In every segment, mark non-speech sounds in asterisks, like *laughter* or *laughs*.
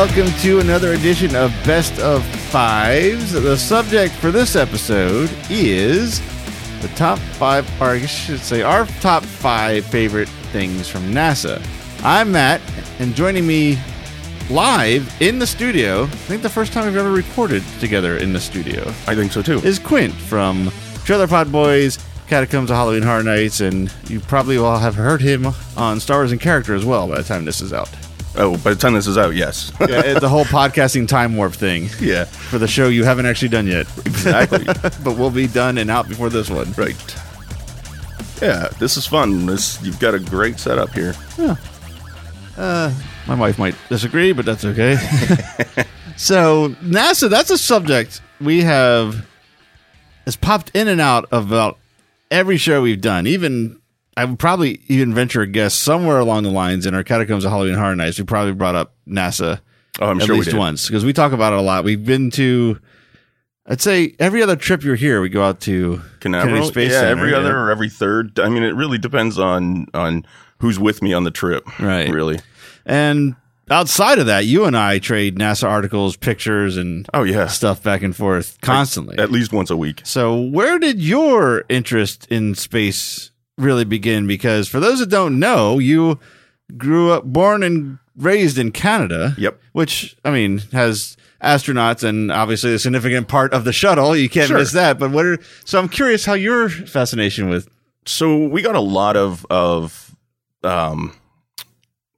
Welcome to another edition of Best of Fives. The subject for this episode is the top five, or I should say, our top five favorite things from NASA. I'm Matt, and joining me live in the studio, I think the first time we've ever recorded together in the studio, I think so too. is Quint from Trailer Pod Boys, Catacombs of Halloween Horror Nights, and you probably will have heard him on Star Wars and Character as well by the time this is out. Oh, by the time this is out, yes. Yeah, the whole podcasting time warp thing yeah, for the show you haven't actually done yet, exactly. *laughs* but we'll be done and out before this one. right. Yeah, this is fun. This you've got a great setup here. Yeah. Uh, my wife might disagree, but that's okay. *laughs* so NASA, that's a subject we have has popped in and out of about every show we've done. Even I would probably even venture a guess somewhere along the lines in our Catacombs of Halloween Horror Nights, we probably brought up NASA Oh, I'm at sure least once because we talk about it a lot. We've been to, I'd say every other trip you're here, we go out to Canaveral, Kennedy Space yeah, Center, every yeah. other or every third. I mean, it really depends on on who's with me on the trip. Right. Really. And outside of that, you and I trade NASA articles, pictures, and Oh yeah. stuff back and forth constantly. At least once a week. so, where did your interest in space really begin? Because for those that don't know, you grew up, born and raised in Canada. Yep. Which I mean has astronauts and obviously a significant part of the shuttle. You can't Sure. miss that. But what are so? I'm curious how your fascination with So we got a lot of of um,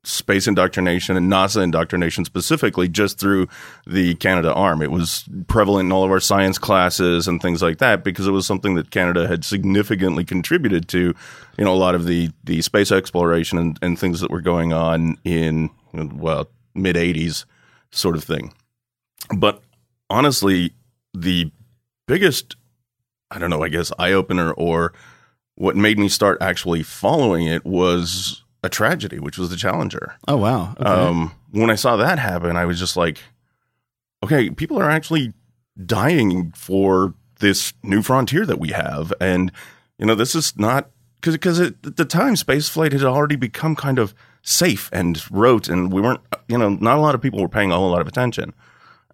space indoctrination and NASA indoctrination specifically just through the Canadarm. It was prevalent in all of our science classes and things like that because it was something that Canada had significantly contributed to, you know, a lot of the the space exploration and, and things that were going on in well mid '80s sort of thing. But honestly, the biggest I don't know, I guess eye opener or what made me start actually following it was a tragedy, which was the Challenger. oh wow okay. Um, when I saw that happen, I was just like, okay, people are actually dying for this new frontier that we have, and you know, this is not because because at the time space flight had already become kind of safe and rote, and we weren't, you know, not a lot of people were paying a whole lot of attention.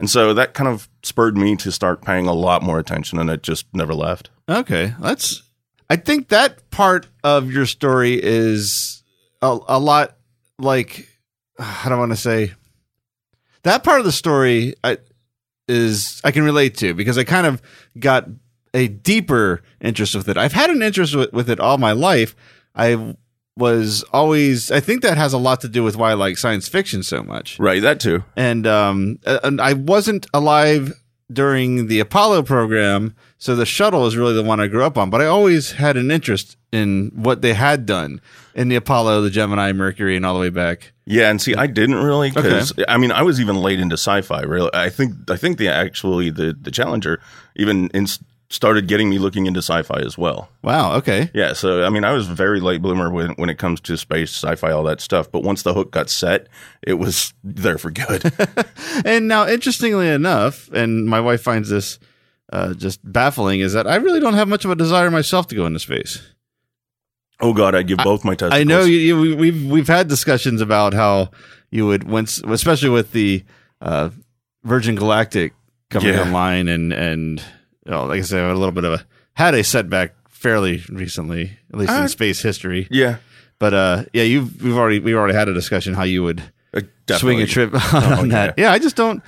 And so that kind of spurred me to start paying a lot more attention, and it just never left. Okay, that's. I think that part of your story is a, a lot like *sighs* I don't want to say that part of the story. I, is I can relate to because I kind of got a deeper interest with it. I've had an interest with, with it all my life. I was always. I think that has a lot to do with why I like science fiction so much Right, that too. and um and I wasn't alive during the Apollo program, so the shuttle is really the one I grew up on. But I always had an interest in what they had done in the Apollo, the Gemini, Mercury, and all the way back. Yeah, and see, I didn't really because I mean, I was even late into sci-fi. Really, I think I think the actually the the Challenger even in, started getting me looking into sci-fi as well. Wow. Okay. Yeah, so I mean, I was very late bloomer when when it comes to space, sci-fi, all that stuff. But once the hook got set, it was *laughs* there for good. *laughs* And now, interestingly enough, and my wife finds this uh, just baffling, is that I really don't have much of a desire myself to go into space. oh God, I'd give both my testicles. I know you, you, we- we've we've had discussions about how you would once, especially with the uh, Virgin Galactic coming Yeah. online, and and you know, like I said, a little bit of a had a setback fairly recently, at least in space history. Yeah, But uh, yeah, you've we've already we've already had a discussion how you would uh, swing a trip *laughs* on, Oh, that. Yeah, I just don't.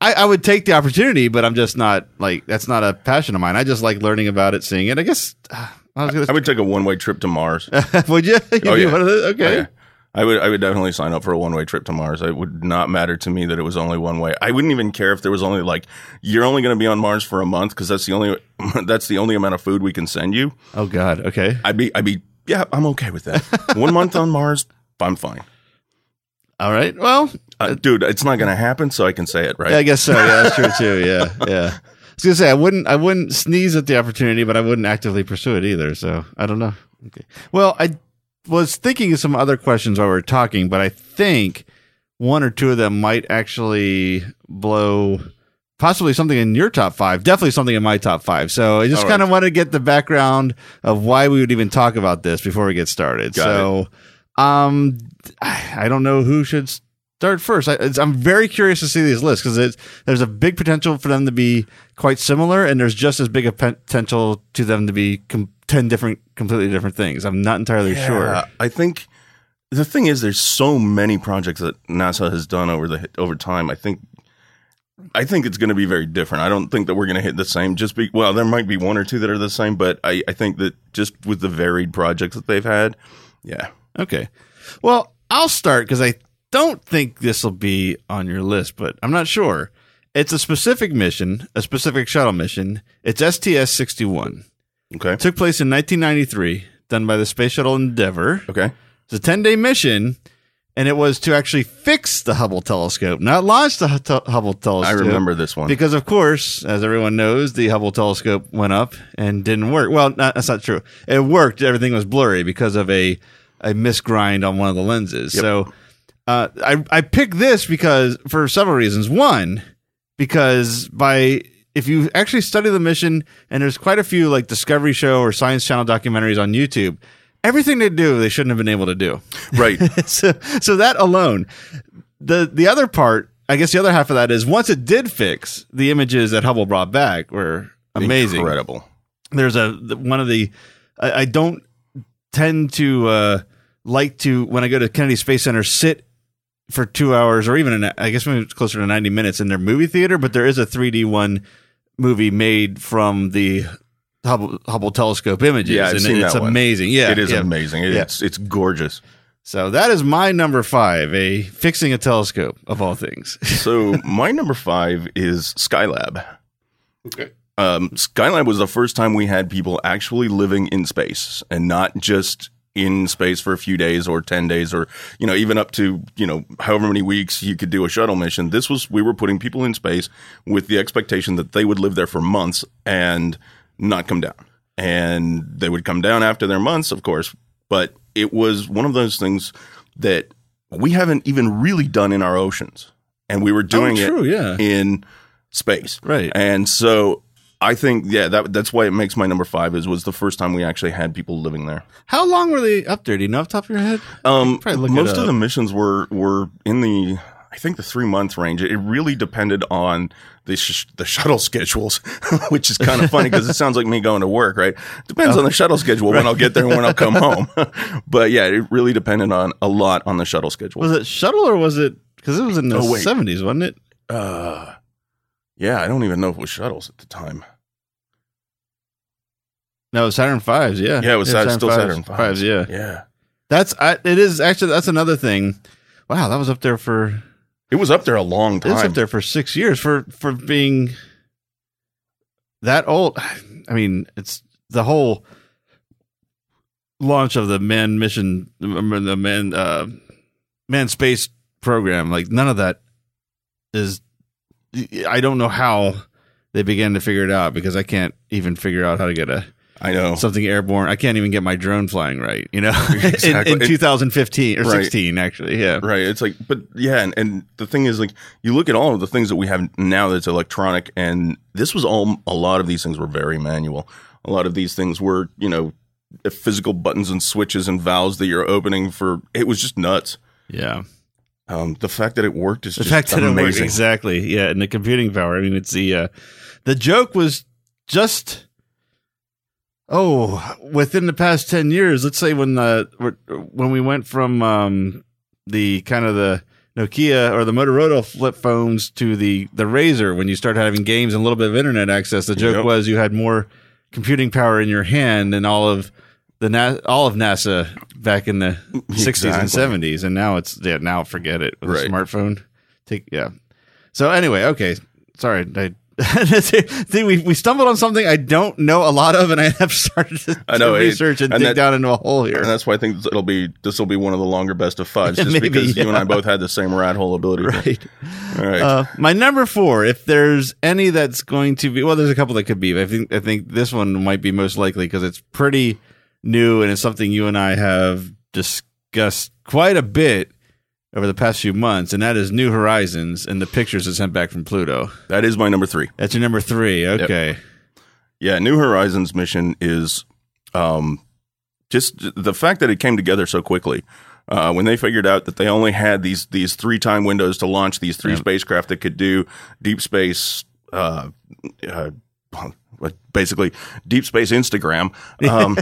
I, I would take the opportunity, but I'm just not like that's not a passion of mine. I just like learning about it, seeing it. I guess uh, I was gonna. I would take a one-way trip to Mars. *laughs* would you? *laughs* You'd Oh, yeah. one of the- okay. Yeah. I would I would definitely sign up for a one way trip to Mars. It would not matter to me that it was only one way. I wouldn't even care if there was only like you're only going to be on Mars for a month because that's the only *laughs* that's the only amount of food we can send you. Oh God. Okay. I'd be I'd be yeah I'm okay with that. *laughs* one month on Mars, I'm fine. All right. Well, Uh, dude, it's not going to happen, so I can say it right. I guess so. Yeah, that's true too. *laughs* Yeah. Yeah. I was gonna say I wouldn't I wouldn't sneeze at the opportunity, but I wouldn't actively pursue it either. So I don't know. Okay. Well, I was thinking of some other questions while we were talking, but I think one or two of them might actually blow possibly something in your top five, definitely something in my top five. So I just All kind of want to get the background of why we would even talk about this before we get started. Got so, um, I don't know who should start first. I, it's, I'm very curious to see these lists because there's a big potential for them to be quite similar, and there's just as big a potential to them to be com- ten different, completely different things. I'm not entirely sure. I think the thing is, there's so many projects that NASA has done over the over time. I think. I think it's going to be very different. I don't think that we're going to hit the same. Just be well, there might be one or two that are the same, but I, I think that just with the varied projects that they've had, yeah. Okay. Well, I'll start because I don't think this will be on your list, but I'm not sure. It's a specific mission, a specific shuttle mission. It's STS 61. Okay. It took place in 1993, done by the Space Shuttle Endeavour. Okay. It's a 10 day mission, and it was to actually fix the Hubble telescope, not launch the H- Hubble telescope. I remember this one. Because, of course, as everyone knows, the Hubble telescope went up and didn't work. Well, not, that's not true. It worked. Everything was blurry because of a, a misgrind on one of the lenses. Yep. So uh, I, I picked this because for several reasons. One, because by if you actually study the mission, and there's quite a few like Discovery Show or Science Channel documentaries on YouTube, everything they do they shouldn't have been able to do. right. *laughs* so, so that alone, the the other part, I guess the other half of that is once it did fix the images that Hubble brought back were amazing, Incredible. There's a one of the I, I don't tend to uh, like to when I go to Kennedy Space Center sit for two hours or even an, I guess maybe it's closer to 90 minutes in their movie theater, but there is a 3D one movie made from the Hubble, Hubble telescope images. Yeah, I've and seen it's that one. amazing. Yeah, it is yeah. amazing. It- Yeah. It's it's gorgeous. So that is my number five, a fixing a telescope of all things. *laughs* So my number five is Skylab. Okay. Um, Skylab was the first time we had people actually living in space and not just in space for a few days or 10 days or, you know, even up to, you know, however many weeks you could do a shuttle mission. This was, we were putting people in space with the expectation that they would live there for months and not come down. And they would come down after their months, of course, but it was one of those things that we haven't even really done in our oceans. And we were doing oh, it yeah. in space. Right. And so I think yeah, that that's why it makes my number five is was the first time we actually had people living there. How long were they up there? Do you know off the top of your head? Um, most of the missions were were in the I think the three month range. It really depended on the sh- the shuttle *laughs* schedules, which is kind of *laughs* funny because it sounds like me going to work. Right? Depends Oh. on the shuttle schedule when I'll get there and when I'll come *laughs* home. but yeah, it really depended on a lot on the shuttle schedule. Was it shuttle or was it because it was in the Oh, seventies, wasn't it? Uh, yeah, I don't even know if it was shuttles at the time. No, Saturn fives. Yeah, Yeah, it was Saturn, still fives. Saturn fives. Yeah, Yeah. that's I, it. Is actually that's another thing. Wow, that was up there for It was up there a long time. it's up there for six years for for being that old. I mean, it's the whole launch of the man mission, the man uh, man space program. Like none of that is. I don't know how they began to figure it out because I can't even figure out how to get a I know. something airborne. I can't even get my drone flying right. You know, Exactly. *laughs* in, in 2015 or Right. 16, actually. Yeah. Right. It's like, but yeah, and, and the thing is, like, you look at all of the things that we have now that's electronic, and this was all, a lot of these things were very manual. A lot of these things were, you know, physical buttons and switches and valves that you're opening for. It was just nuts. Yeah. Um, the fact that it worked is The fact that it worked amazing. exactly, yeah, and the computing power. I mean, it's the uh, the joke was just oh, within the past ten years. Let's say when the when we went from um, the kind of the Nokia or the Motorola flip phones to the the Razr, when you start having games and a little bit of internet access, the joke Yep. was you had more computing power in your hand than all of the Na- all of NASA back in the 60s and 70s and now it's yeah now forget it with Right. a smartphone take yeah so anyway okay sorry I *laughs* See, we, we stumbled on something I don't know a lot of, and I have *laughs* started to, I know, to research and, and dig that- down into a hole here. And that's why I think it'll be this will be one of the longer best of fives, *laughs* just Maybe, because you and. I both had the same rat hole ability. Right. All right. Uh, my number four, if there's any that's going to be, well, there's a couple that could be. But I think I think this one might be most likely because it's pretty new and it's something you and I have discussed quite a bit over the past few months, and that is New Horizons and the pictures it sent back from Pluto. that is my number three. That's your number three. Okay. Yeah, New Horizons mission is um, just the fact that it came together so quickly. Uh, when they figured out that they only had these these three time windows to launch these three spacecraft that could do deep space, uh, uh, basically deep space Instagram. Um,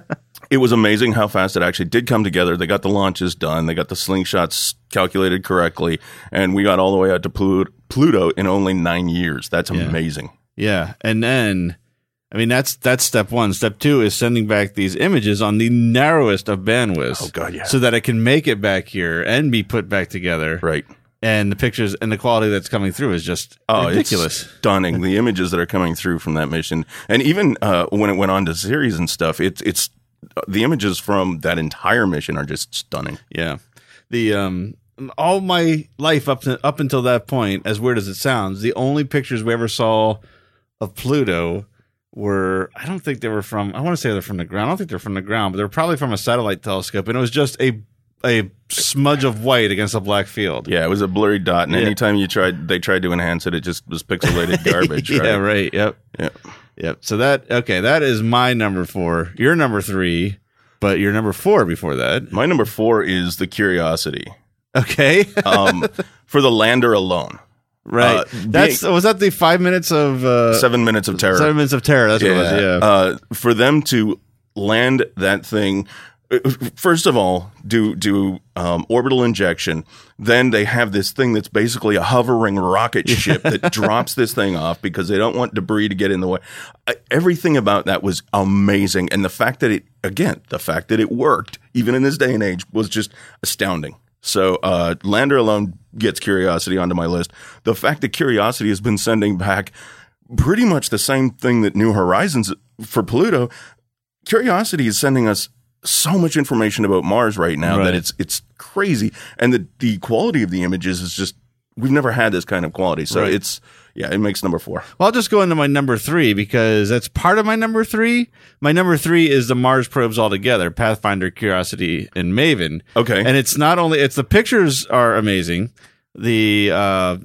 *laughs* it was amazing how fast it actually did come together. They got the launches done, they got the slingshots calculated correctly, and we got all the way out to Pluto, in only nine years. That's amazing. Yeah, and then I mean that's that's step one. Step two is sending back these images on the narrowest of bandwidths. Oh, God, yeah. So that it can make it back here and be put back together. Right. And the pictures and the quality that's coming through is just Oh, ridiculous. It's stunning. the images that are coming through from that mission, and even uh, when it went on to Ceres and stuff, it's it's the images from that entire mission are just stunning. Yeah. The um all my life up to up until that point, as weird as it sounds, the only pictures we ever saw of Pluto were I don't think they were from I want to say they're from the ground. I don't think they're from the ground, but they're probably from a satellite telescope and it was just a a smudge of white against a black field. Yeah, it was a blurry dot, and Yeah. anytime you tried, they tried to enhance it, it just was pixelated *laughs* garbage. right? yeah, right. Yep. Yeah. Yep. So that okay, that is my number 4. Your number 3, but your number 4 before that. My number four is the Curiosity. Okay. *laughs* Um, for the lander alone, right. uh, That's was that the 5 minutes of uh seven minutes of terror. Seven minutes of terror. That's what it was. Yeah. Uh, for them to land that thing, first of all, do do um, orbital injection. Then they have this thing that's basically a hovering rocket ship that drops this thing off because they don't want debris to get in the way. Everything about that was amazing, and the fact that it again, the fact that it worked even in this day and age was just astounding. So uh, Lander alone gets Curiosity onto my list. The fact that Curiosity has been sending back pretty much the same thing that New Horizons for Pluto. Curiosity is sending us so much information about Mars right now Right. that it's it's crazy, and the the quality of the images is just we've never had this kind of quality. So Right. it's yeah, it makes number four. Well, I'll just go into my number three because that's part of my number three. My number three is the Mars probes altogether: Pathfinder, Curiosity, and Maven. Okay, And it's not only it's the pictures are amazing. The uh,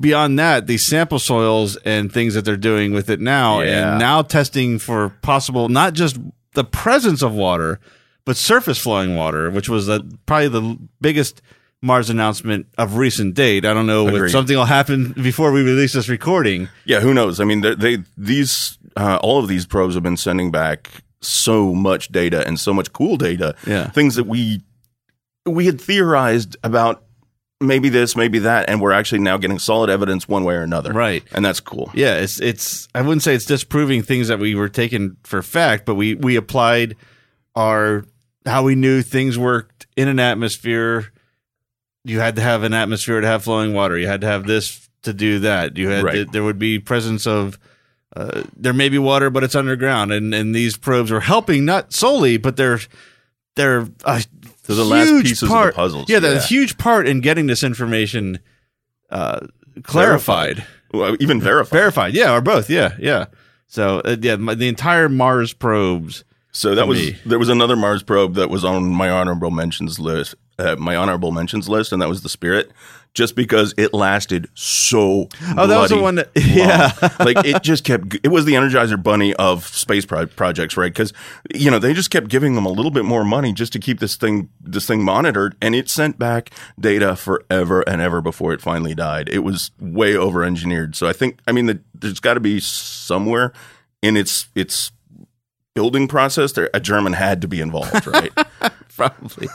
beyond that, the sample soils and things that they're doing with it now, Yeah. and now testing for possible not just the presence of water, but surface flowing water, which was the, probably the biggest Mars announcement of recent date. I don't know if Agreed. something will happen before we release this recording. yeah, who knows? I mean, they, they these uh, all of these probes have been sending back so much data and so much cool data. Yeah. things that we we had theorized about maybe this, maybe that, and we're actually now getting solid evidence one way or another. Right. and that's cool. Yeah, it's it's I wouldn't say it's disproving things that we were taking for fact, but we we applied our how we knew things worked in an atmosphere. You had to have an atmosphere to have flowing water. You had to have this to do that. You had Right. there would be presence of uh, there may be water, but it's underground, and and these probes are helping not solely, but they're they're a They're the last pieces of the part, puzzles. Yeah, a Yeah. huge part in getting this information uh, clarified. Well, even verified. Verified, yeah, or both, yeah, yeah. So uh, yeah, my, the entire Mars probes. So that was me. there was another Mars probe that was on my honorable mentions list. Uh, my honorable mentions list, and that was the Spirit, just because it lasted so. Oh, that was the one that- *laughs* yeah. *laughs* like it just kept. It was the Energizer Bunny of space pro- projects, right? Because you know they just kept giving them a little bit more money just to keep this thing this thing monitored, and it sent back data forever and ever before it finally died. It was way over engineered. So I think I mean the, there's got to be somewhere in its its building process there a German had to be involved, right? *laughs* Probably.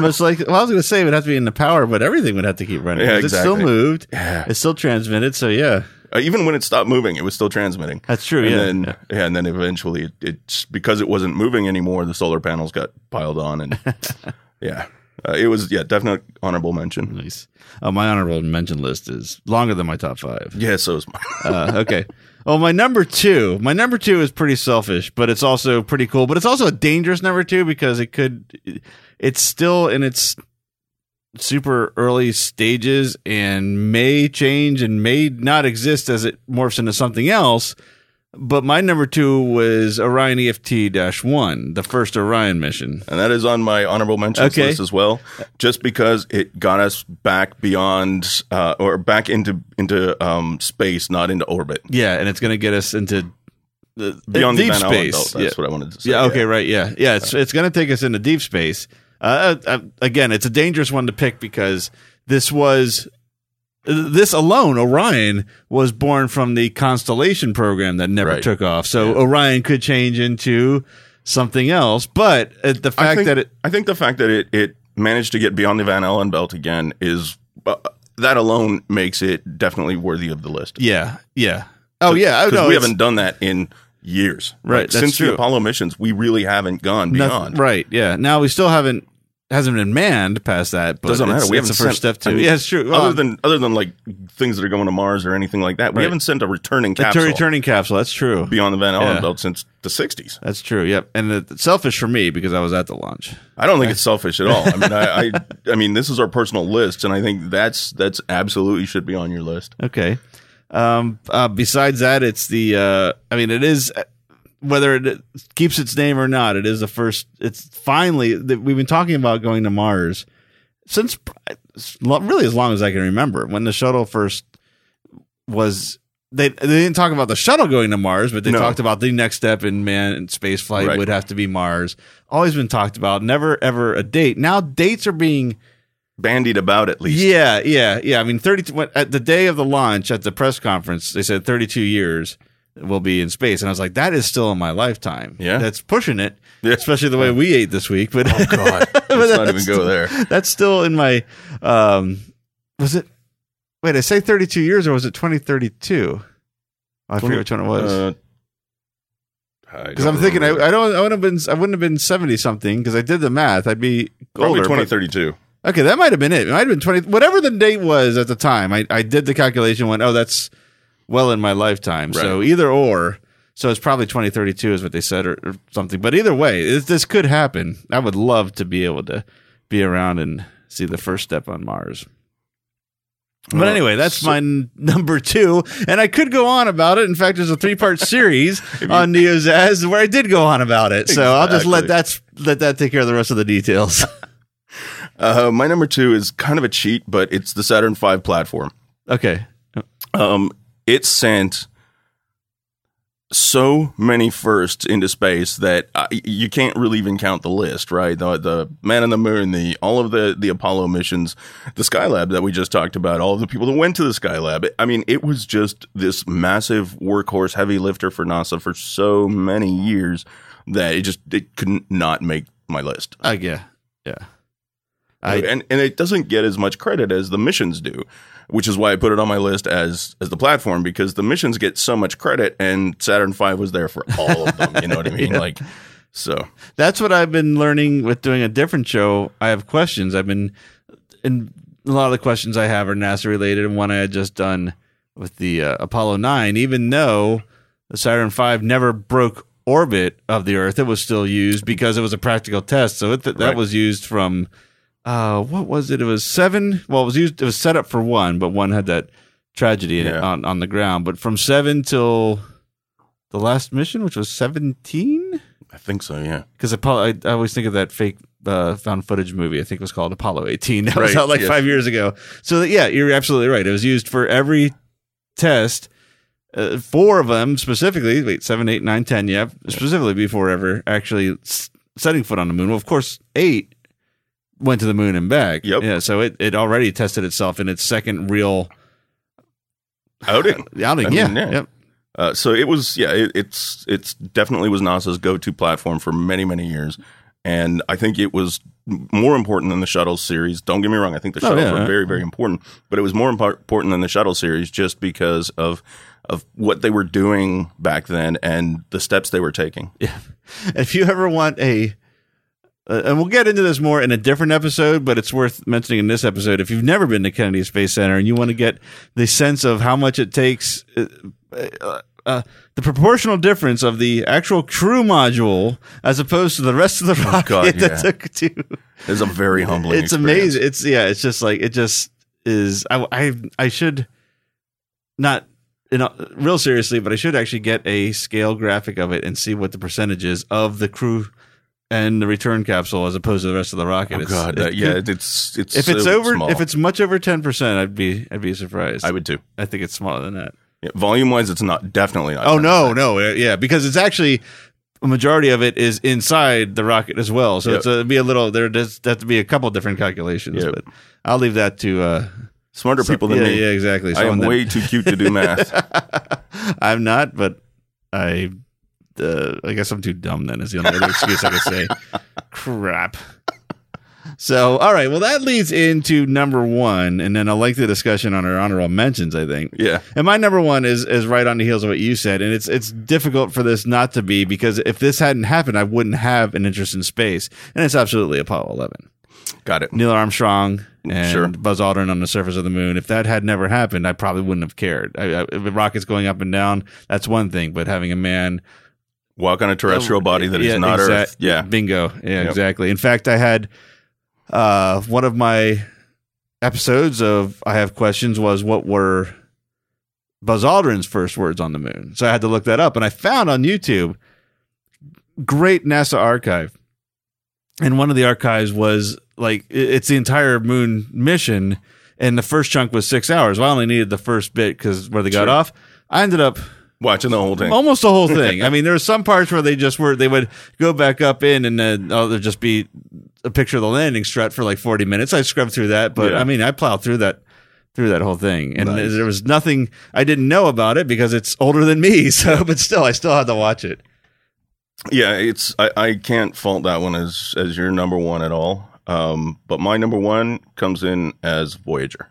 Much like well, I was going to say it would have to be in the power, but everything would have to keep running. Yeah, 'cause It still moved. Yeah. It's still transmitted. So yeah, Uh, even when it stopped moving, it was still transmitting. that's true. and yeah. then yeah, and then eventually it, it's because it wasn't moving anymore. The solar panels got piled on, and *laughs* yeah, uh, it was yeah, definite honorable mention. nice. Oh, my honorable mention list is longer than my top five. Yeah, so is mine. Uh, okay. Well, my number two, my number two is pretty selfish, but it's also pretty cool. But it's also a dangerous number two because it could, it's still in its super early stages and may change and may not exist as it morphs into something else. But my number two was Orion EFT 1, the first Orion mission. and that is on my honorable mentions Okay. list as well. Just because it got us back beyond uh, or back into into um, space, not into orbit. Yeah, and it's going to get us into the Beyond deep the Van space. belt. yeah. That's what I wanted to say. Yeah. Okay. Right. Yeah. Yeah. It's it's going to take us into deep space. Uh, uh, again, it's a dangerous one to pick because this was this alone, Orion was born from the Constellation program that never Right. took off. So Yeah. Orion could change into something else. But uh, the fact think, that it, I think the fact that it, it managed to get beyond the Van Allen belt again is uh, that alone makes it definitely worthy of the list. yeah, yeah, oh yeah, because no, we haven't done that in years. Right, Like, since true. the Apollo missions, we really haven't gone nothing- beyond. right, yeah. Now we still haven't hasn't been manned past that. But Doesn't matter. It's, We it's haven't the first sent- step to. I mean, yeah, it's true. Well, other than other than like things that are going to Mars or anything like that, we Right. haven't sent a returning capsule returning capsule. That's true. beyond the Van Allen Yeah. belt since the '60s. That's true. Yep. And it's selfish for me because I was at the launch. I don't think it's selfish at all. I mean, I, I, I mean, this is our personal list, and I think that's that's absolutely should be on your list. Okay. Um, uh, besides that, it's the, uh, I mean, it is, whether it keeps its name or not, it is the first, it's finally, that we've been talking about going to Mars since really as long as I can remember. When the shuttle first was, they, they didn't talk about the shuttle going to Mars, but they No. talked about the next step in man and space flight Right. would have to be Mars. Always been talked about, never ever a date. Now dates are being, Bandied about at least. yeah, yeah, yeah. I mean, thirty at the day of the launch at the press conference, they said thirty-two years will be in space, and I was like, that is still in my lifetime. Yeah. that's pushing it, Yeah. especially the way we ate this week. But Oh God, *laughs* let's not even go there. that's still in my. Um, was it? Wait, I say thirty-two years, or was it twenty thirty-two? I forget which one it was. Uh, Because I'm thinking, I, I don't, I would have been, I wouldn't have been seventy something because I did the math. I'd be probably twenty thirty two. Okay, that might have been it. It might have been 20, whatever the date was at the time. I, I did the calculation, went, oh, that's well in my lifetime. So either or. So it's probably 2032 is what they said or, or something. But either way, it, this could happen. I would love to be able to be around and see the first step on Mars. But anyway, that's so- my n- number two. And I could go on about it. In fact, there's a three part *laughs* series on Neozaz where I did go on about it. So I'll just let that, let that take care of the rest of the details. *laughs* Uh, my number two is kind of a cheat, but it's the Saturn V platform. okay. Um, it sent so many firsts into space that uh, you can't really even count the list, right? The, the man on the moon, the all of the the Apollo missions, the Skylab that we just talked about, all of the people that went to the Skylab. I mean, it was just this massive workhorse, heavy lifter for NASA for so many years that it just it couldn't not make my list. Uh, yeah. Yeah. I, and and it doesn't get as much credit as the missions do, which is why I put it on my list as as the platform because the missions get so much credit, and Saturn V was there for all of them. You know what I *laughs* mean? Yeah. Like, so that's what I've been learning with doing a different show. I have questions. I've been, and a lot of the questions I have are NASA related, and one I had just done with the uh, Apollo 9, even though the Saturn V never broke orbit of the Earth, it was still used because it was a practical test. So it, that Right. was used from, uh, what was it? It was seven. Well, it was used, it was set up for one, but one had that tragedy in it Yeah. on, on the ground. But from seven till the last mission, which was 17? I think so. Yeah, because Apollo, I, I always think of that fake uh, found footage movie. I think it was called Apollo 18. *laughs* That was Right, out like yes. five years ago. So yeah, you're absolutely right. It was used for every test. Uh, four of them specifically. Wait, seven, eight, nine, ten. Yeah, specifically before ever actually s- setting foot on the moon. Well, of course, eight went to the moon and back. Yep. Yeah. So it, it already tested itself in its second real outing. *laughs* outing. I mean, yeah. yeah. Yep. Uh, so it was, yeah, it, it's it's definitely was NASA's go-to platform for many many years, and I think it was more important than the shuttle series. Don't get me wrong, I think the Oh, shuttles yeah. were very very important, but it was more impor- important than the shuttle series just because of of what they were doing back then and the steps they were taking. Yeah. *laughs* if you ever want a uh, and we'll get into this more in a different episode, but it's worth mentioning in this episode. If you've never been to Kennedy Space Center and you want to get the sense of how much it takes, uh, uh, uh, the proportional difference of the actual crew module as opposed to the rest of the rocket God, *laughs* that yeah. took to, It's a very humbling. it's experience. amazing. It's yeah, it's just like it just is. I I, I should not. You know, real seriously, but I should actually get a scale graphic of it and see what the percentage is of the crew and the return capsule as opposed to the rest of the rocket. Oh It's- God, it that, yeah, it's it's if it's so over, small. if it's much over ten percent, I'd be I'd be surprised. I would too. I think it's smaller than that. Yeah, volume wise, it's not definitely not. Oh 10%. no, no, uh, yeah, because it's actually a majority of it is inside the rocket as well. So Yep. it's a, be a little there does have to be a couple different calculations, Yep. but I'll leave that to uh, Smarter people than yeah, me. Yeah, exactly. I am Someone that- way too cute to do math. *laughs* I'm not, but I, uh, I guess I'm too dumb. Then is the only other excuse I could say. *laughs* Crap. So, all right. Well, that leads into number one, and then a lengthy discussion on our honorable mentions. I think. yeah. And my number one is is right on the heels of what you said, and it's it's difficult for this not to be because if this hadn't happened, I wouldn't have an interest in space, and it's absolutely Apollo 11. Got it. Neil Armstrong and Sure. Buzz Aldrin on the surface of the moon. If that had never happened, I probably wouldn't have cared. I, I, the rockets going up and down, that's one thing, but having a man Walk on a terrestrial body that is Yeah, not exact- Earth. Yeah. bingo, yeah, Yep. exactly. In fact, I had uh, one of my episodes of I have questions was what were Buzz Aldrin's first words on the moon. So I had to look that up, and I found on YouTube great NASA archive, and one of the archives was like it's the entire moon mission, and the first chunk was six hours. Well, I only needed the first bit because where they got Sure. off. I ended up Watching the whole thing. almost the whole *laughs* thing. I mean, there were some parts where they just were they would go back up in, and then oh, there'd just be a picture of the landing strut for like forty minutes. I scrubbed through that, but Yeah. I mean, I plowed through that through that whole thing, and Nice. there was nothing I didn't know about it because it's older than me. *laughs* So, but still, I still had to watch it. Yeah, it's I, I can't fault that one as as your number one at all. Um, but my number one comes in as Voyager.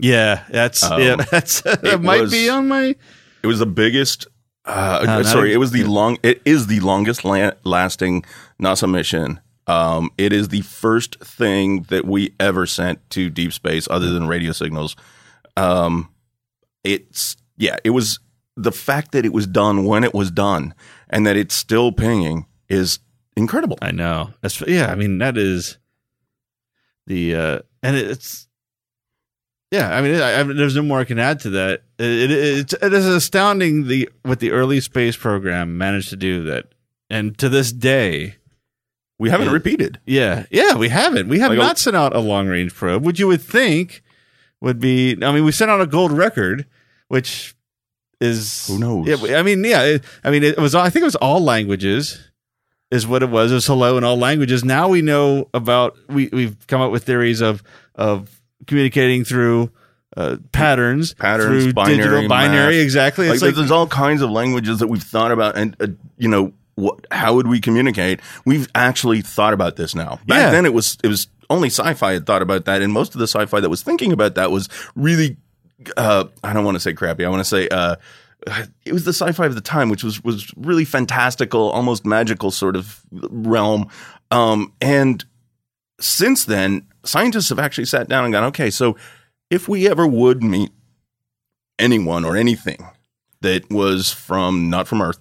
Yeah, that's Um, yeah, *laughs* that's it might was- be on my It was the biggest. Uh, not sorry, it was the long. It is the longest la- lasting NASA mission. Um, it is the first thing that we ever sent to deep space, other than radio signals. Um, it's yeah, it was the fact that it was done when it was done, and that it's still pinging is incredible. I know. That's yeah. I mean, that is the uh and it's yeah. I mean, I, I, there's no more I can add to that. It, it, it's it is astounding the what the early space program managed to do that, and to this day, We haven't Yeah. repeated. yeah, yeah, we haven't. We have Like a- not sent out a long range probe, which you would think would be. I mean, we sent out a gold record, which is Who knows? Yeah, I mean, yeah. It, I mean, it was. I think it was all languages, is what it was. It was hello in all languages. Now we know about. We we've come up with theories of of communicating through uh, patterns, Patterns, through binary, digital binary. math. Exactly. Like, It's like, there's all kinds of languages that we've thought about, and uh, you know, what? How would we communicate? We've actually thought about this now. Back Yeah. then, it was it was only sci-fi had thought about that, and most of the sci-fi that was thinking about that was really, uh, I don't want to say crappy. I want to say. Uh, it was the sci-fi of the time, which was was really fantastical, almost magical sort of realm. Um, and since then, scientists have actually sat down and gone, okay, so if we ever would meet anyone or anything that was from not from Earth,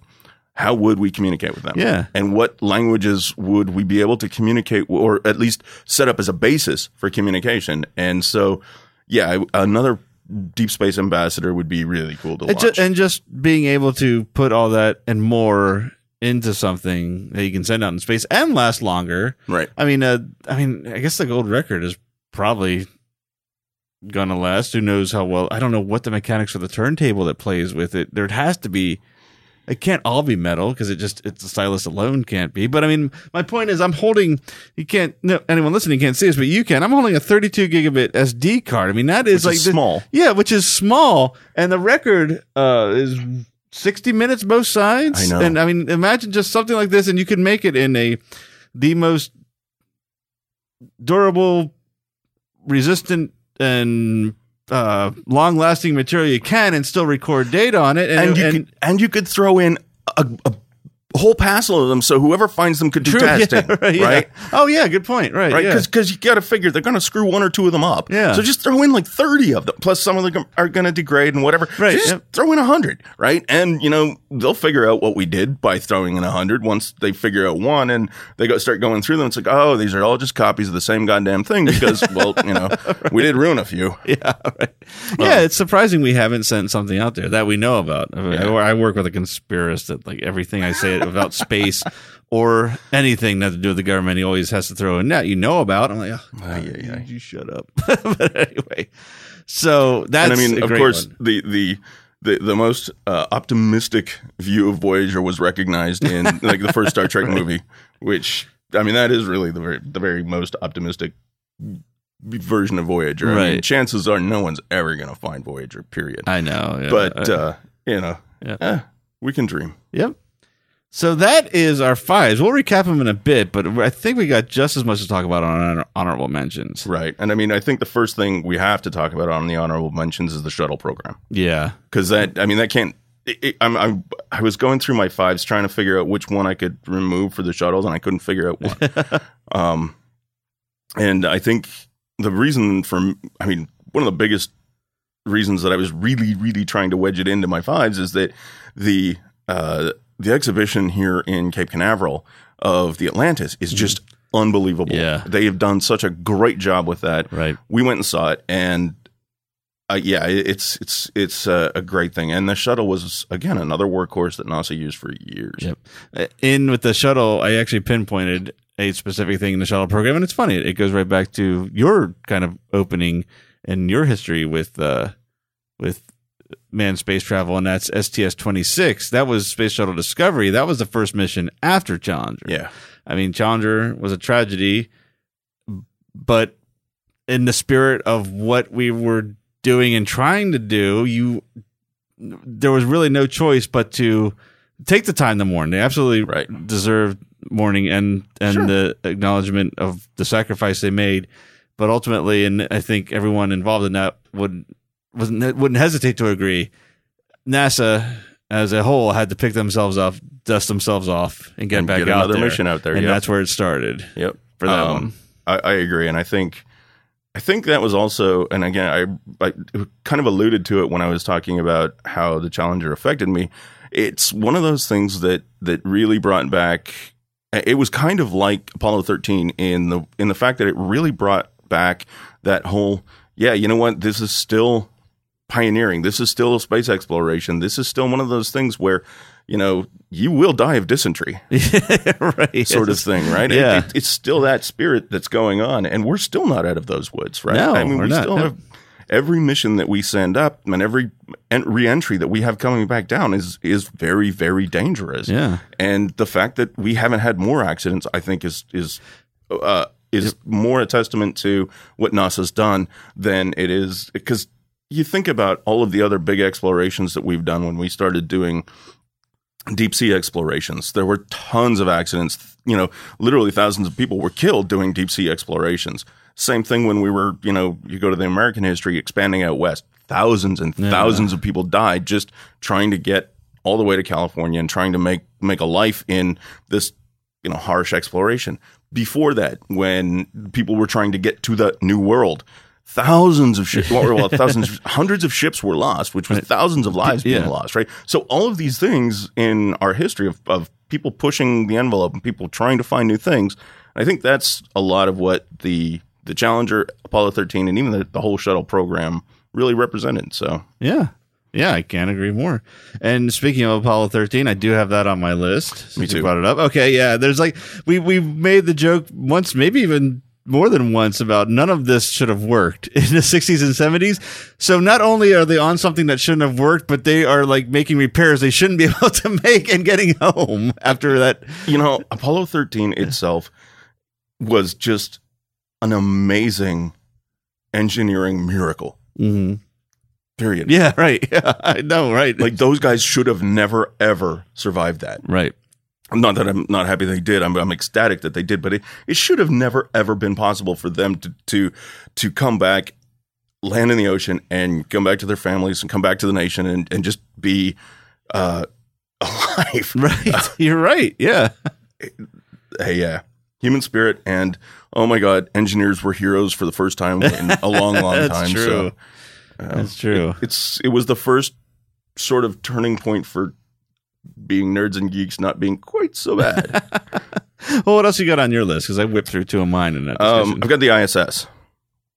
how would we communicate with them? Yeah. And what languages would we be able to communicate or at least set up as a basis for communication? And so, yeah, another deep space ambassador would be really cool to and, watch. ju- and just being able to put all that and more into something that you can send out in space and last longer. right. I mean, uh, I mean, I guess the gold record is probably gonna last. Who knows how well? I don't know what the mechanics of the turntable that plays with it. There has to be. It can't all be metal because it just it's the stylus alone can't be. But I mean, my point is, I'm holding. You can't. No, anyone listening can't see this, but you can. I'm holding a 32 gigabit SD card. I mean, that is Which like is the- small. yeah, which is small, and the record uh, is 60 minutes both sides. I know. And I mean, imagine just something like this, and you can make it in a the most durable, resistant, and uh, long-lasting material you can, and still record data on it. And, And, you and- could and you could throw in a, a whole passel of them, so whoever finds them could do True, *laughs* yeah, testing, *laughs* right, yeah. Oh yeah, good point. Right, right? yeah. Because you got to figure they're going to screw one or two of them up. Yeah. So just throw in like thirty of them. Plus some of them are going to degrade and whatever. Right, So just yep. throw in a hundred, right? And you know they'll figure out what we did by throwing in a hundred. Once they figure out one and they go start going through them, it's like oh these are all just copies of the same goddamn thing because *laughs* well you know we did ruin a few. Yeah, right. Um, yeah, it's surprising we haven't sent something out there that we know about. I, mean, I work with a conspiracist that like everything I say about space or anything that to do with the government, he always has to throw in that you know about. I'm like, oh, God, ay, ay. you shut up. *laughs* but anyway, so that's and I mean, of course, one. the the the the most uh, optimistic view of Voyager was recognized in *laughs* like the first Star Trek movie, which I mean that is really the very the very most optimistic version of Voyager. I mean, Right. chances are no one's ever going to find Voyager. Period. I know. yeah. but Uh, uh, you know, Yeah. eh, we can dream. Yep. So that is our fives. We'll recap them in a bit, but I think we got just as much to talk about on honorable mentions. Right. And I mean, I think the first thing we have to talk about on the honorable mentions is the shuttle program. Yeah. because that I mean that can't. It, it, I'm, I'm I was going through my fives trying to figure out which one I could remove for the shuttles, and I couldn't figure out one. *laughs* um, and I think the reason for I mean one of the biggest reasons that I was really really trying to wedge it into my fives is that the uh, the exhibition here in Cape Canaveral of the Atlantis is just unbelievable. Yeah. they have done such a great job with that Right. we went and saw it and uh, yeah it's it's it's uh, a great thing and the shuttle was again another workhorse that nasa used for years Yep. Uh, In with the shuttle, I actually pinpointed a specific thing in the shuttle program, and it's funny. It goes right back to your kind of opening and your history with uh, with manned space travel, and that's STS twenty six. That was Space Shuttle Discovery. That was the first mission after Challenger. yeah I mean, Challenger was a tragedy, but in the spirit of what we were doing and trying to do, you there was really no choice but to take the time to mourn. They absolutely Right. deserved mourning and and Sure. the acknowledgement of the sacrifice they made. But ultimately, and I think everyone involved in that would wasn't wouldn't hesitate to agree. NASA as a whole had to pick themselves up, dust themselves off, and get and back get out another there. mission out there and yep. that's where it started yep for that Um, one. I, I agree and i think i think that was also and again I, I kind of alluded to it when i was talking about how the challenger affected me it's one of those things that that really brought back it was kind of like apollo 13 in the in the fact that it really brought back that whole yeah you know what this is still pioneering this is still space exploration this is still one of those things where you know you will die of dysentery *laughs* right. sort of thing, right? Yeah. it- it's still that spirit that's going on, and we're still not out of those woods, right? No, I mean, we're we not, still no. have every mission that we send up and every en- reentry that we have coming back down is is very, very dangerous. Yeah. and the fact that we haven't had more accidents, I think, is is uh, is more a testament to what NASA's done than it is because you think about all of the other big explorations that we've done when we started doing deep sea explorations. There were tons of accidents. You know, literally thousands of people were killed doing deep sea explorations. Same thing when we were, you know, you go to the American history expanding out west. Thousands and thousands of people died just trying to get all the way to California and trying to make make a life in this, you know, harsh exploration. Before that, when people were trying to get to the new world, thousands of ships, well, well, *laughs* thousands, hundreds of ships were lost, which was thousands of lives being Yeah. lost, right? So all of these things in our history of, of people pushing the envelope and people trying to find new things, I think that's a lot of what the the Challenger, Apollo 13, and even the, the whole shuttle program really represented. So Yeah. Yeah, I can't agree more. And speaking of Apollo 13, I do have that on my list. Me you too. brought it up. Okay, yeah. There's like we we made the joke once, maybe even more than once about none of this should have worked *laughs* in the 60s and 70s. So not only are they on something that shouldn't have worked, but they are like making repairs they shouldn't be *laughs* able to make and getting home after that. you know, Apollo 13 itself was just an amazing engineering miracle. Mhm. Period. Yeah, *laughs* right. Yeah, I know, right. Like those guys should have never ever survived that. right. Not that I'm not happy they did. I'm, I'm ecstatic that they did, but it, it should have never ever been possible for them to to to come back, land in the ocean, and come back to their families and come back to the nation and, and just be uh, *laughs* alive. Right. *laughs* You're right. Yeah. Hey, yeah, human spirit, and oh my god, engineers were heroes for the first time in a long, long *laughs* That's time. true. So uh, That's true. it's it was the first sort of turning point for being nerds and geeks not being quite so bad. *laughs* Well, what else you got on your list? Because I whipped through two of mine in that um. I've got the ISS,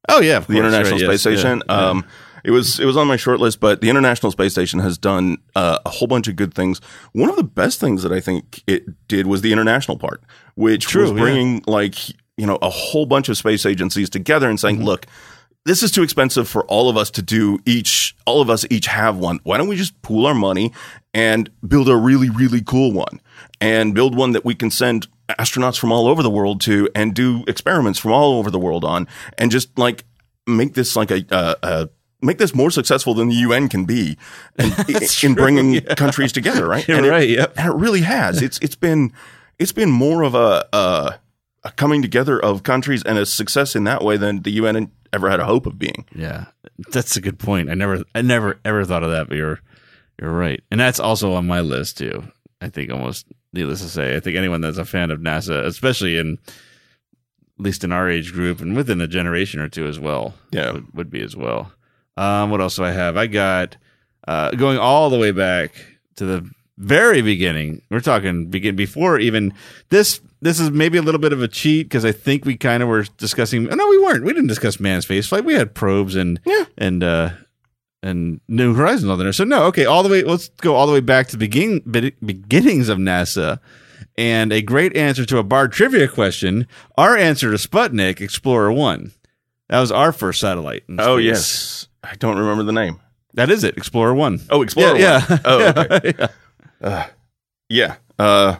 oh yeah, of the course, International right, Space yes, Station. yeah, yeah. Um, it was it was on my short list, but the International Space Station has done uh, a whole bunch of good things. One of the best things that I think it did was the international part, which True, was yeah. bringing like you know a whole bunch of space agencies together and Mm-hmm. saying, look. This is too expensive for all of us to do each all of us each have one why don't we just pool our money and build a really really cool one and build one that we can send astronauts from all over the world to and do experiments from all over the world on and just like make this like a, a, a make this more successful than the UN can be *laughs* in, in bringing yeah. countries together right *laughs* You're and right it, yep. and it really has it's it's been it's been more of a, a a coming together of countries and a success in that way than the UN ever had a hope of being. Yeah, that's a good point. I never, I never ever thought of that, but you're, you're right, and that's also on my list too. I think almost needless to say, I think anyone that's a fan of NASA, especially in at least in our age group and within a generation or two as well, Yeah. would, would be as well. Um, what else do I have? I got uh, going all the way back to the very beginning. We're talking begin before even this. This is maybe a little bit of a cheat because I think we kind of were discussing. No, we weren't. We didn't discuss manned space flight. We had probes and Yeah. and uh, and New Horizons on there. So no, okay, all the way. Let's go all the way back to the begin, be- beginnings of NASA. And a great answer to a bar trivia question. Our answer to Sputnik Explorer One. That was our first satellite. in Oh yes, I don't remember the name. that is it. Explorer One. Oh, Explorer. yeah, one. yeah. Oh, okay. *laughs* Yeah. Yeah. Uh,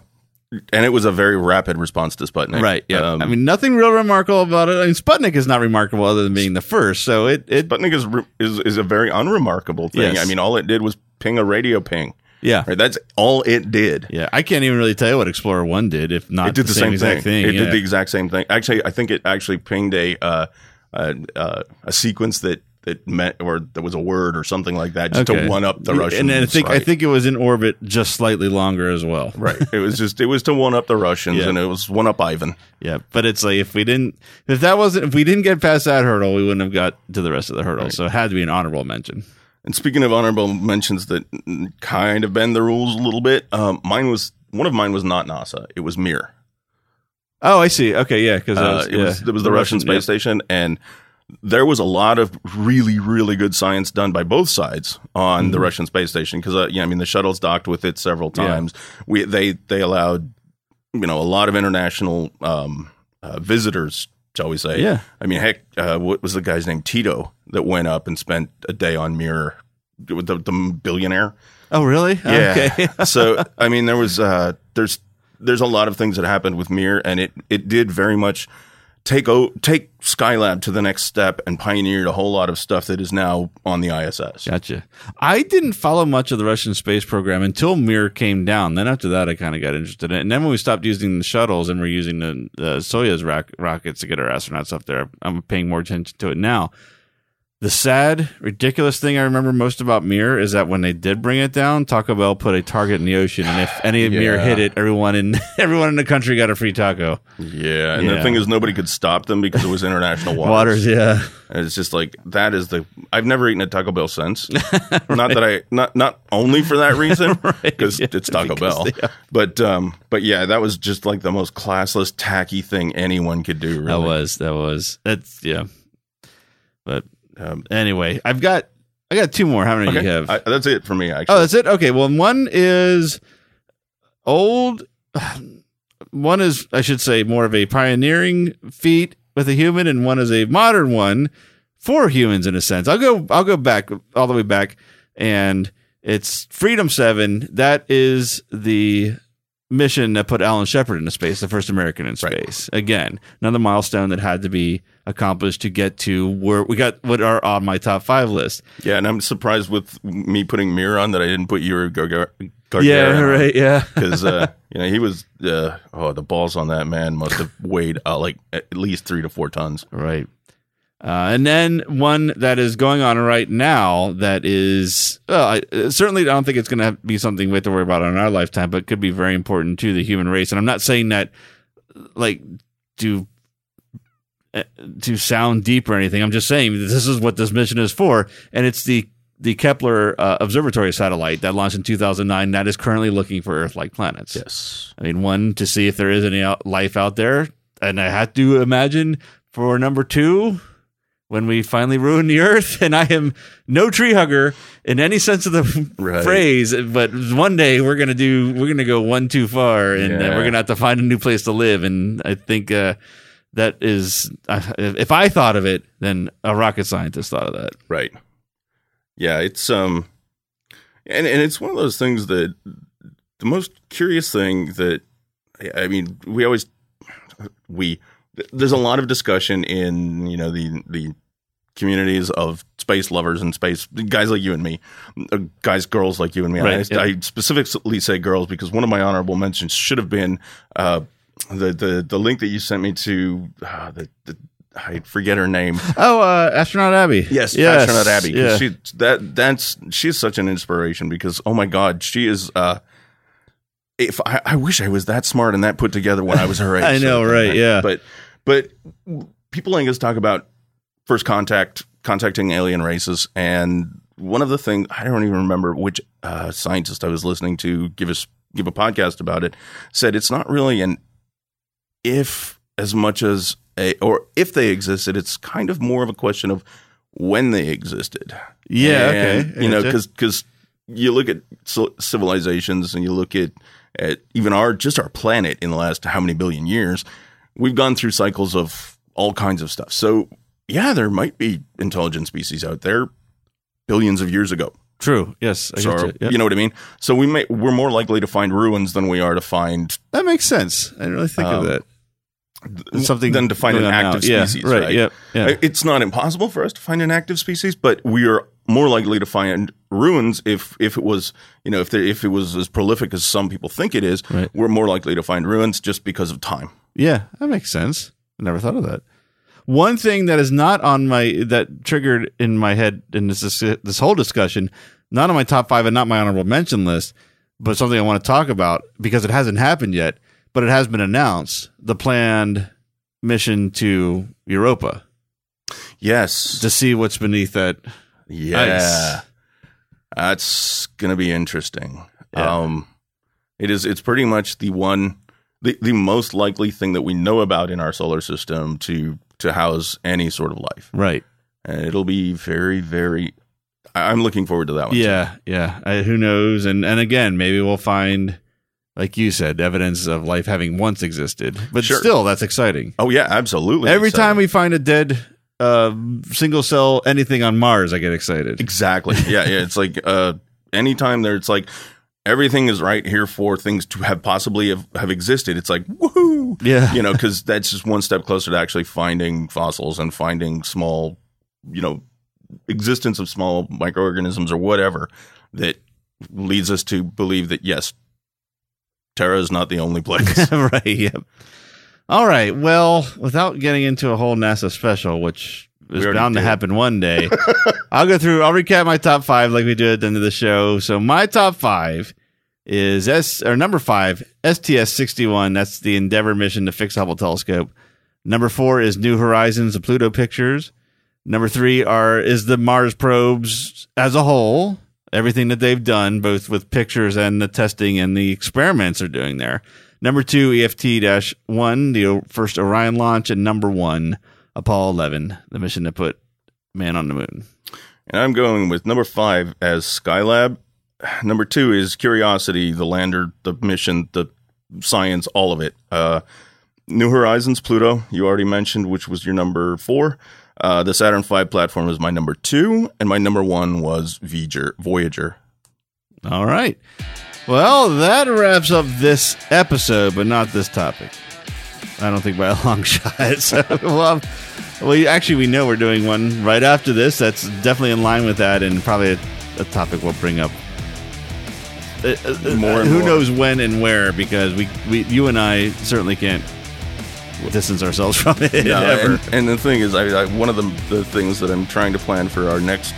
and it was a very rapid response to Sputnik. Right. Yeah. Um, I mean, nothing real remarkable about it. I mean, Sputnik is not remarkable other than being the first. So it, it, Sputnik is re- is is a very unremarkable thing. Yes. I mean, all it did was ping a radio ping. yeah, Right. That's all it did. yeah. I can't even really tell you what Explorer One did, if not It did the, same, same, exact thing. It yeah. did the exact same thing. Actually, I think it actually pinged a uh, a, uh, a sequence that that meant or there was a word or something like that just Okay. to one up the Russians. and then I think I think it was in orbit just slightly longer as well. right. It was just it was to one up the Russians Yeah. and it was one up Ivan. Yeah, but it's like if we didn't, if that wasn't, if we didn't get past that hurdle, we wouldn't have got to the rest of the hurdles. So it had to be an honorable mention. And speaking of honorable mentions that kind of bend the rules a little bit, um, mine was one of mine was not NASA. It was Mir. Oh, I see. Okay, yeah, because Uh, it was it was the, Russian space station, and there was a lot of really really good science done by both sides on the Russian space station because uh, yeah, I mean the shuttles docked with it several Yeah. times. We they they allowed you know a lot of international um, uh, visitors, shall we say? Yeah. I mean, heck, uh, what was the guy's name? Tito that went up and spent a day on Mir, the, the billionaire. Oh, really? Yeah. *laughs* Okay. so I mean, there was uh, there's there's a lot of things that happened with Mir, and it it did very much take o- take Skylab to the next step and pioneered a whole lot of stuff that is now on the ISS. Gotcha. I didn't follow much of the Russian space program until Mir came down. Then after that, I kind of got interested in it. And then when we stopped using the shuttles and we're using the, the Soyuz rock, rockets to get our astronauts up there, I'm paying more attention to it now. The sad, ridiculous thing I remember most about Mir is that when they did bring it down, Taco Bell put a target in the ocean, and if any of Mir hit it, everyone in *laughs* everyone in the country got a free taco. Yeah, and Yeah. the thing is, nobody could stop them because it was international *laughs* waters. Waters, yeah. And it's just like that is the. I've never eaten at Taco Bell since. *laughs* Not that I not not only for that reason because yeah, it's Taco because Bell, but um, but yeah, that was just like the most classless, tacky thing anyone could do. Really. That was that was that's yeah. But Um, anyway, I've got I got two more. How many do you have? I, that's it for me. Actually, oh, that's it. Okay. Well, one is old. *sighs* One is, I should say, more of a pioneering feat with a human, and one is a modern one for humans in a sense. I'll go. I'll go back all the way back, and it's Freedom Seven. That is the mission that put Alan Shepard into space, the first American in Right. space. Again, another milestone that had to be accomplished to get to where we got what are on my top five list. yeah, and I'm surprised with me putting Mir on that I didn't put Yuri Gagarin. Yeah, right. Yeah. *laughs* Because uh, you know he was uh, oh the balls on that man must have weighed uh, like at least three to four tons. Right. Uh, and then one that is going on right now that is well, I, uh, certainly I don't think it's going to be something we have to worry about in our lifetime, but could be very important to the human race. And I'm not saying that like to uh, to sound deep or anything. I'm just saying this is what this mission is for, and it's the the Kepler uh, observatory satellite that launched in 2009 that is currently looking for Earth-like planets. Yes. I mean, one to see if there is any out, life out there, and I had to imagine for number two when we finally ruin the Earth. *laughs* And I am no tree hugger in any sense of the Right. phrase, but one day we're gonna do we're gonna go one too far, and uh, Yeah. we're gonna have to find a new place to live. And I think uh, that is, if I thought of it, then a rocket scientist thought of that. Right. Yeah, it's um and and it's one of those things that the most curious thing that I mean, we always we there's a lot of discussion in, you know, the the communities of space lovers and space guys like you and me, uh, guys, girls like you and me. Right, I, yeah. I specifically say girls because one of my honorable mentions should have been uh, the the the link that you sent me to uh, the, the I forget her name. Oh, uh, astronaut Abby. Yes, Yes, astronaut Abby. Yeah. She that that's she's such an inspiration because oh my god, she is. uh If I, I wish I was that smart and that put together when I was her *laughs* age. I know, So, right, yeah. But but people like us talk about first contact, contacting alien races, and one of the things I don't even remember which uh, scientist I was listening to give us give a podcast about it said it's not really an if as much as a or if they existed, it's kind of more of a question of when they existed. Yeah. And, okay. You know, Gotcha. because you look at civilizations and you look at at even our just our planet in the last how many billion years, we've gone through cycles of all kinds of stuff. So yeah, there might be intelligent species out there billions of years ago. true. Yes. I So gotcha. Yep. you know what I mean. So we may we're more likely to find ruins than we are to find that makes sense. I didn't really think of Um, that. Something than to find an going on now. active Yeah, species. Right. right? Yep. Yeah. It's not impossible for us to find an active species, but we are more likely to find ruins if if it was you know if there, if it was as prolific as some people think it is. Right. We're more likely to find ruins just because of time. Yeah, that makes sense. I never thought of that. One thing that is not on my that triggered in my head in this this whole discussion, not on my top five and not my honorable mention list, but something I want to talk about because it hasn't happened yet, but it has been announced: the planned mission to Europa Yes. to see what's beneath that. yeah. That's gonna be interesting. Yeah. Um, it is. It's pretty much the one, the the most likely thing that we know about in our solar system to to house any sort of life, Right. and it'll be very very. I'm looking forward to that one. Yeah, yeah. I, who knows? And and again, maybe we'll find, like you said, evidence of life having once existed. But Sure. still, that's exciting. Oh yeah, absolutely. Every exciting. time we find a dead uh, single cell anything on Mars, I get excited. Exactly. *laughs* Yeah, yeah. It's like uh anytime there it's like everything is right here for things to have possibly have, have existed. It's like woohoo. Yeah, You know, because that's just one step closer to actually finding fossils and finding small, you know, existence of small microorganisms or whatever that leads us to believe that yes, Terra is not the only place. *laughs* right. Yep. All right. Well, without getting into a whole NASA special, which is bound to happen one day, *laughs* I'll go through. I'll recap my top five like we do at the end of the show. So my top five is S or number five STS sixty one. That's the Endeavour mission to fix Hubble telescope. Number four is New Horizons, the Pluto pictures. Number three are is the Mars probes as a whole, everything that they've done, both with pictures and the testing and the experiments they're doing there. Number two, EFT one, the first Orion launch, and number one, Apollo eleven, the mission to put man on the moon. And I'm going with number five as Skylab. Number two is Curiosity, the lander, the mission, the science, all of it. Uh, New Horizons, Pluto, you already mentioned, which was your number four. Uh, the Saturn V platform was my number two, and my number one was Voyager. Voyager. All right. Well, that wraps up this episode, but not this topic. I don't think by a *laughs* long shot. *laughs* So, well, well, actually, we know we're doing one right after this. That's definitely in line with that, and probably a, a topic we'll bring up. Uh, uh, More and who more. knows when and where? Because we, we, you and I certainly can't distance ourselves *laughs* from it. Yeah, ever. and, and the thing is, I, I one of the, the things that I'm trying to plan for our next,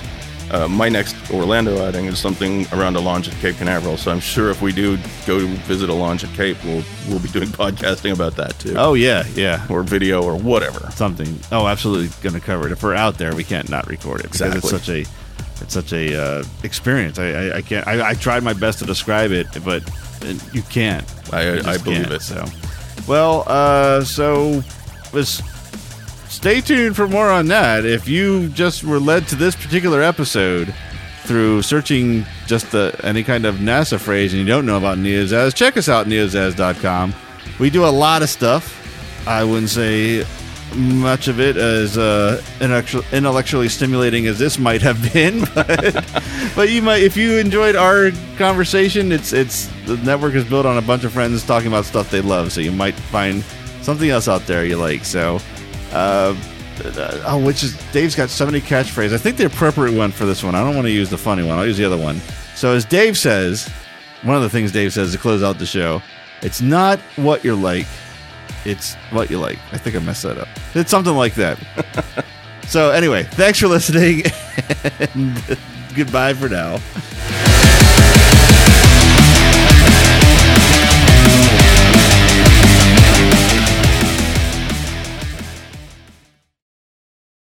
uh, my next Orlando outing is something around a launch at Cape Canaveral. So I'm sure if we do go visit a launch at Cape, we'll we'll be doing *laughs* podcasting about that too, oh yeah, yeah. or video or whatever. something. Oh, absolutely going to cover it. If we're out there, we can't not record it because Exactly. it's such a it's such a uh, experience. I, I, I can't. I, I tried my best to describe it, but uh, you can't. I You I, I believe can't, it. So, well, uh, so let's stay tuned for more on that. If you just were led to this particular episode through searching just the any kind of NASA phrase and you don't know about Neozaz, check us out neozaz.com. We do a lot of stuff. I wouldn't say much of it as uh, intellectual- intellectually stimulating as this might have been, *laughs* but, but you might if you enjoyed our conversation. It's it's the network is built on a bunch of friends talking about stuff they love, so you might find something else out there you like. So. Uh, oh, which is Dave's got so many catchphrases. I think the appropriate one for this one. I don't want to use the funny one. I'll use the other one. So as Dave says, one of the things Dave says to close out the show, it's not what you're like, it's what you like. I think I messed that up. It's something like that. *laughs* so anyway, thanks for listening. *laughs* *laughs* goodbye for now.